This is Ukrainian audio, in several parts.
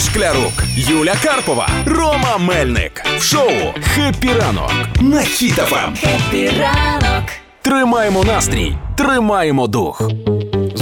Шклярук, Юля Карпова, Рома Мельник в шоу «Хеппі ранок» на Хіт-ФМ. Ранок. Тримаємо настрій, тримаємо дух.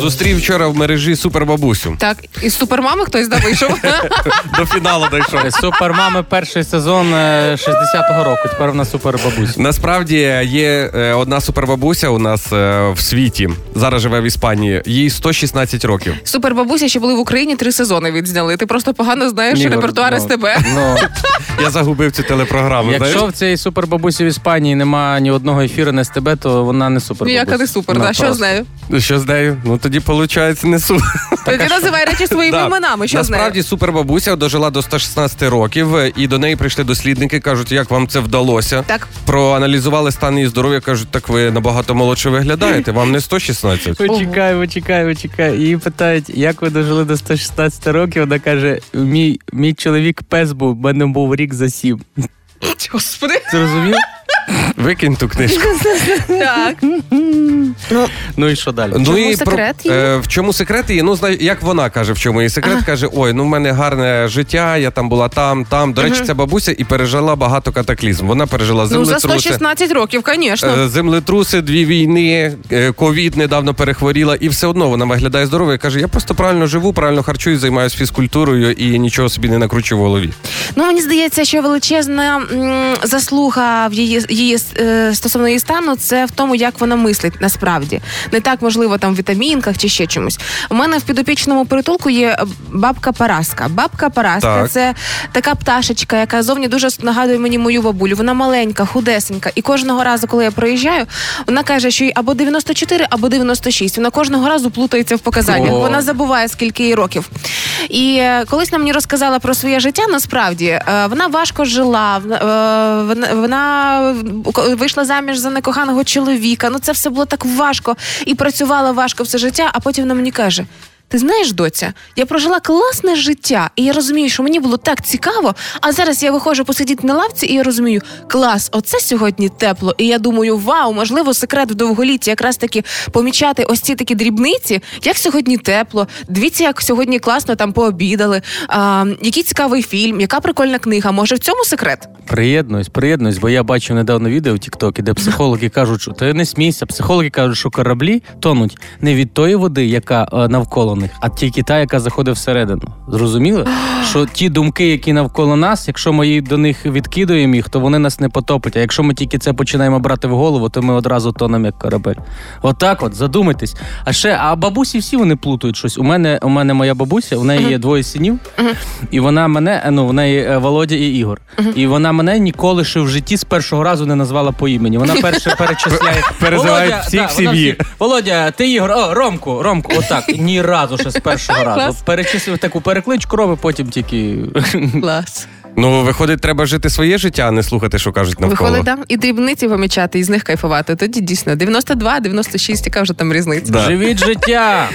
Зустрів вчора в мережі супербабусю. Так, із супермами хтось да вийшов. До фіналу дійшов. Супермами перший сезон е, 60-го року. Тепер вона супербабуся. Насправді є е, одна супербабуся у нас е, в світі. Зараз живе в Іспанії. Їй 116 років. Супербабуся ще були в Україні три сезони відзняли. Ти просто погано знаєш Ні, репертуар ну, СТБ. Ну, Я загубив цю телепрограму. якщо знаєш? в цій супербабусі в Іспанії немає ні одного ефіру на СТБ, то вона не супербабуся. Ніяка не супер, Вона да. Що з нею? Що з нею? Ну тоді виходить несу. Тоді називай речі своїми іменами. Що? Насправді супербабуся дожила до 116 років, е, і до неї прийшли дослідники, кажуть, як вам це вдалося. Так. Проаналізували стан її здоров'я, кажуть, так ви набагато молодше виглядаєте, вам не 116. Почекай, почекай, почекай. Її питають, як ви дожили до 116 років. Вона каже: мій, мій чоловік пес був, в мене був рік за сім. Господи. Зрозумів? Викинь ту книжку. Так. Ну і що далі? чому і секрет про, її? е, в чому секрет її? Ну, знає, як вона каже, в чому її секрет, каже: ой, ну в мене гарне життя, я там була там, там. До речі, ця бабуся і пережила багато катаклізм. Вона пережила Ну, за землетруси. 116 років, звісно. е, Землетруси, дві війни, е, ковід недавно перехворіла, і все одно вона виглядає здорово і каже: я просто правильно живу, правильно харчуюсь, займаюся фізкультурою і нічого собі не накручу в голові. Ну мені здається, що величезна заслуга в її її е, стосовно її стану це в тому, як вона мислить насправді. Не так можливо там в вітамінках чи ще чомусь. У мене в підопічному притулку є бабка Параска. Бабка Параска Так. це така пташечка, яка зовні дуже нагадує мені мою бабулю. Вона маленька, худесенька. І кожного разу, коли я проїжджаю, вона каже, що їй або 94, або 96. Вона кожного разу плутається в показаннях. О. Вона забуває, скільки їй років. І е, колись вона мені розказала про своє життя. Насправді е, вона важко жила. е, Вона, вийшла заміж за некоханого чоловіка. Ну це все було так важко і працювала важко все життя. А потім вона мені каже. Ти знаєш, доця, я прожила класне життя, і я розумію, що мені було так цікаво. А зараз я виходжу посидіти на лавці, і я розумію, клас, оце сьогодні тепло. І я думаю, вау, можливо, секрет в довголітті якраз таки помічати ось ці такі дрібниці, як сьогодні тепло. Дивіться, як сьогодні класно там пообідали. А, який цікавий фільм, яка прикольна книга. Може, в цьому секрет? Приєднуюсь, приєднуюсь, бо я бачив недавно відео в Тіктокі, де психологи кажуть, що ти не смійся. Психологи кажуть, що кораблі тонуть не від тої води, яка е, навколо них, а тільки та, яка заходить всередину. Зрозуміли? Що ті думки, які навколо нас, якщо ми їх- до них відкидуємо їх, то вони нас не потопить. А якщо ми тільки це починаємо брати в голову, то ми одразу тонемо як корабель. Отак, от задумайтесь. А ще, а бабусі всі вони плутають щось. У мене, у мене моя бабуся, у неї є двоє синів, і вона мене, е, ну в неї е, Володя і Ігор. І вона мене ніколи ще в житті з першого разу не назвала по імені. Вона перше перечисляє. Володя, всіх в сім'ї. Володя, ти Ігор, о, Ромку, Ромку, отак. Ні разу ще з першого разу. Перечислив таку перекличку, робить, потім тільки. Клас. Ну, виходить, треба жити своє життя, а не слухати, що кажуть навколо. Виходить, да? і дрібниці помічати, і з них кайфувати. Тоді дійсно 92, 96, яка вже там різниця. Да. Живіть життя!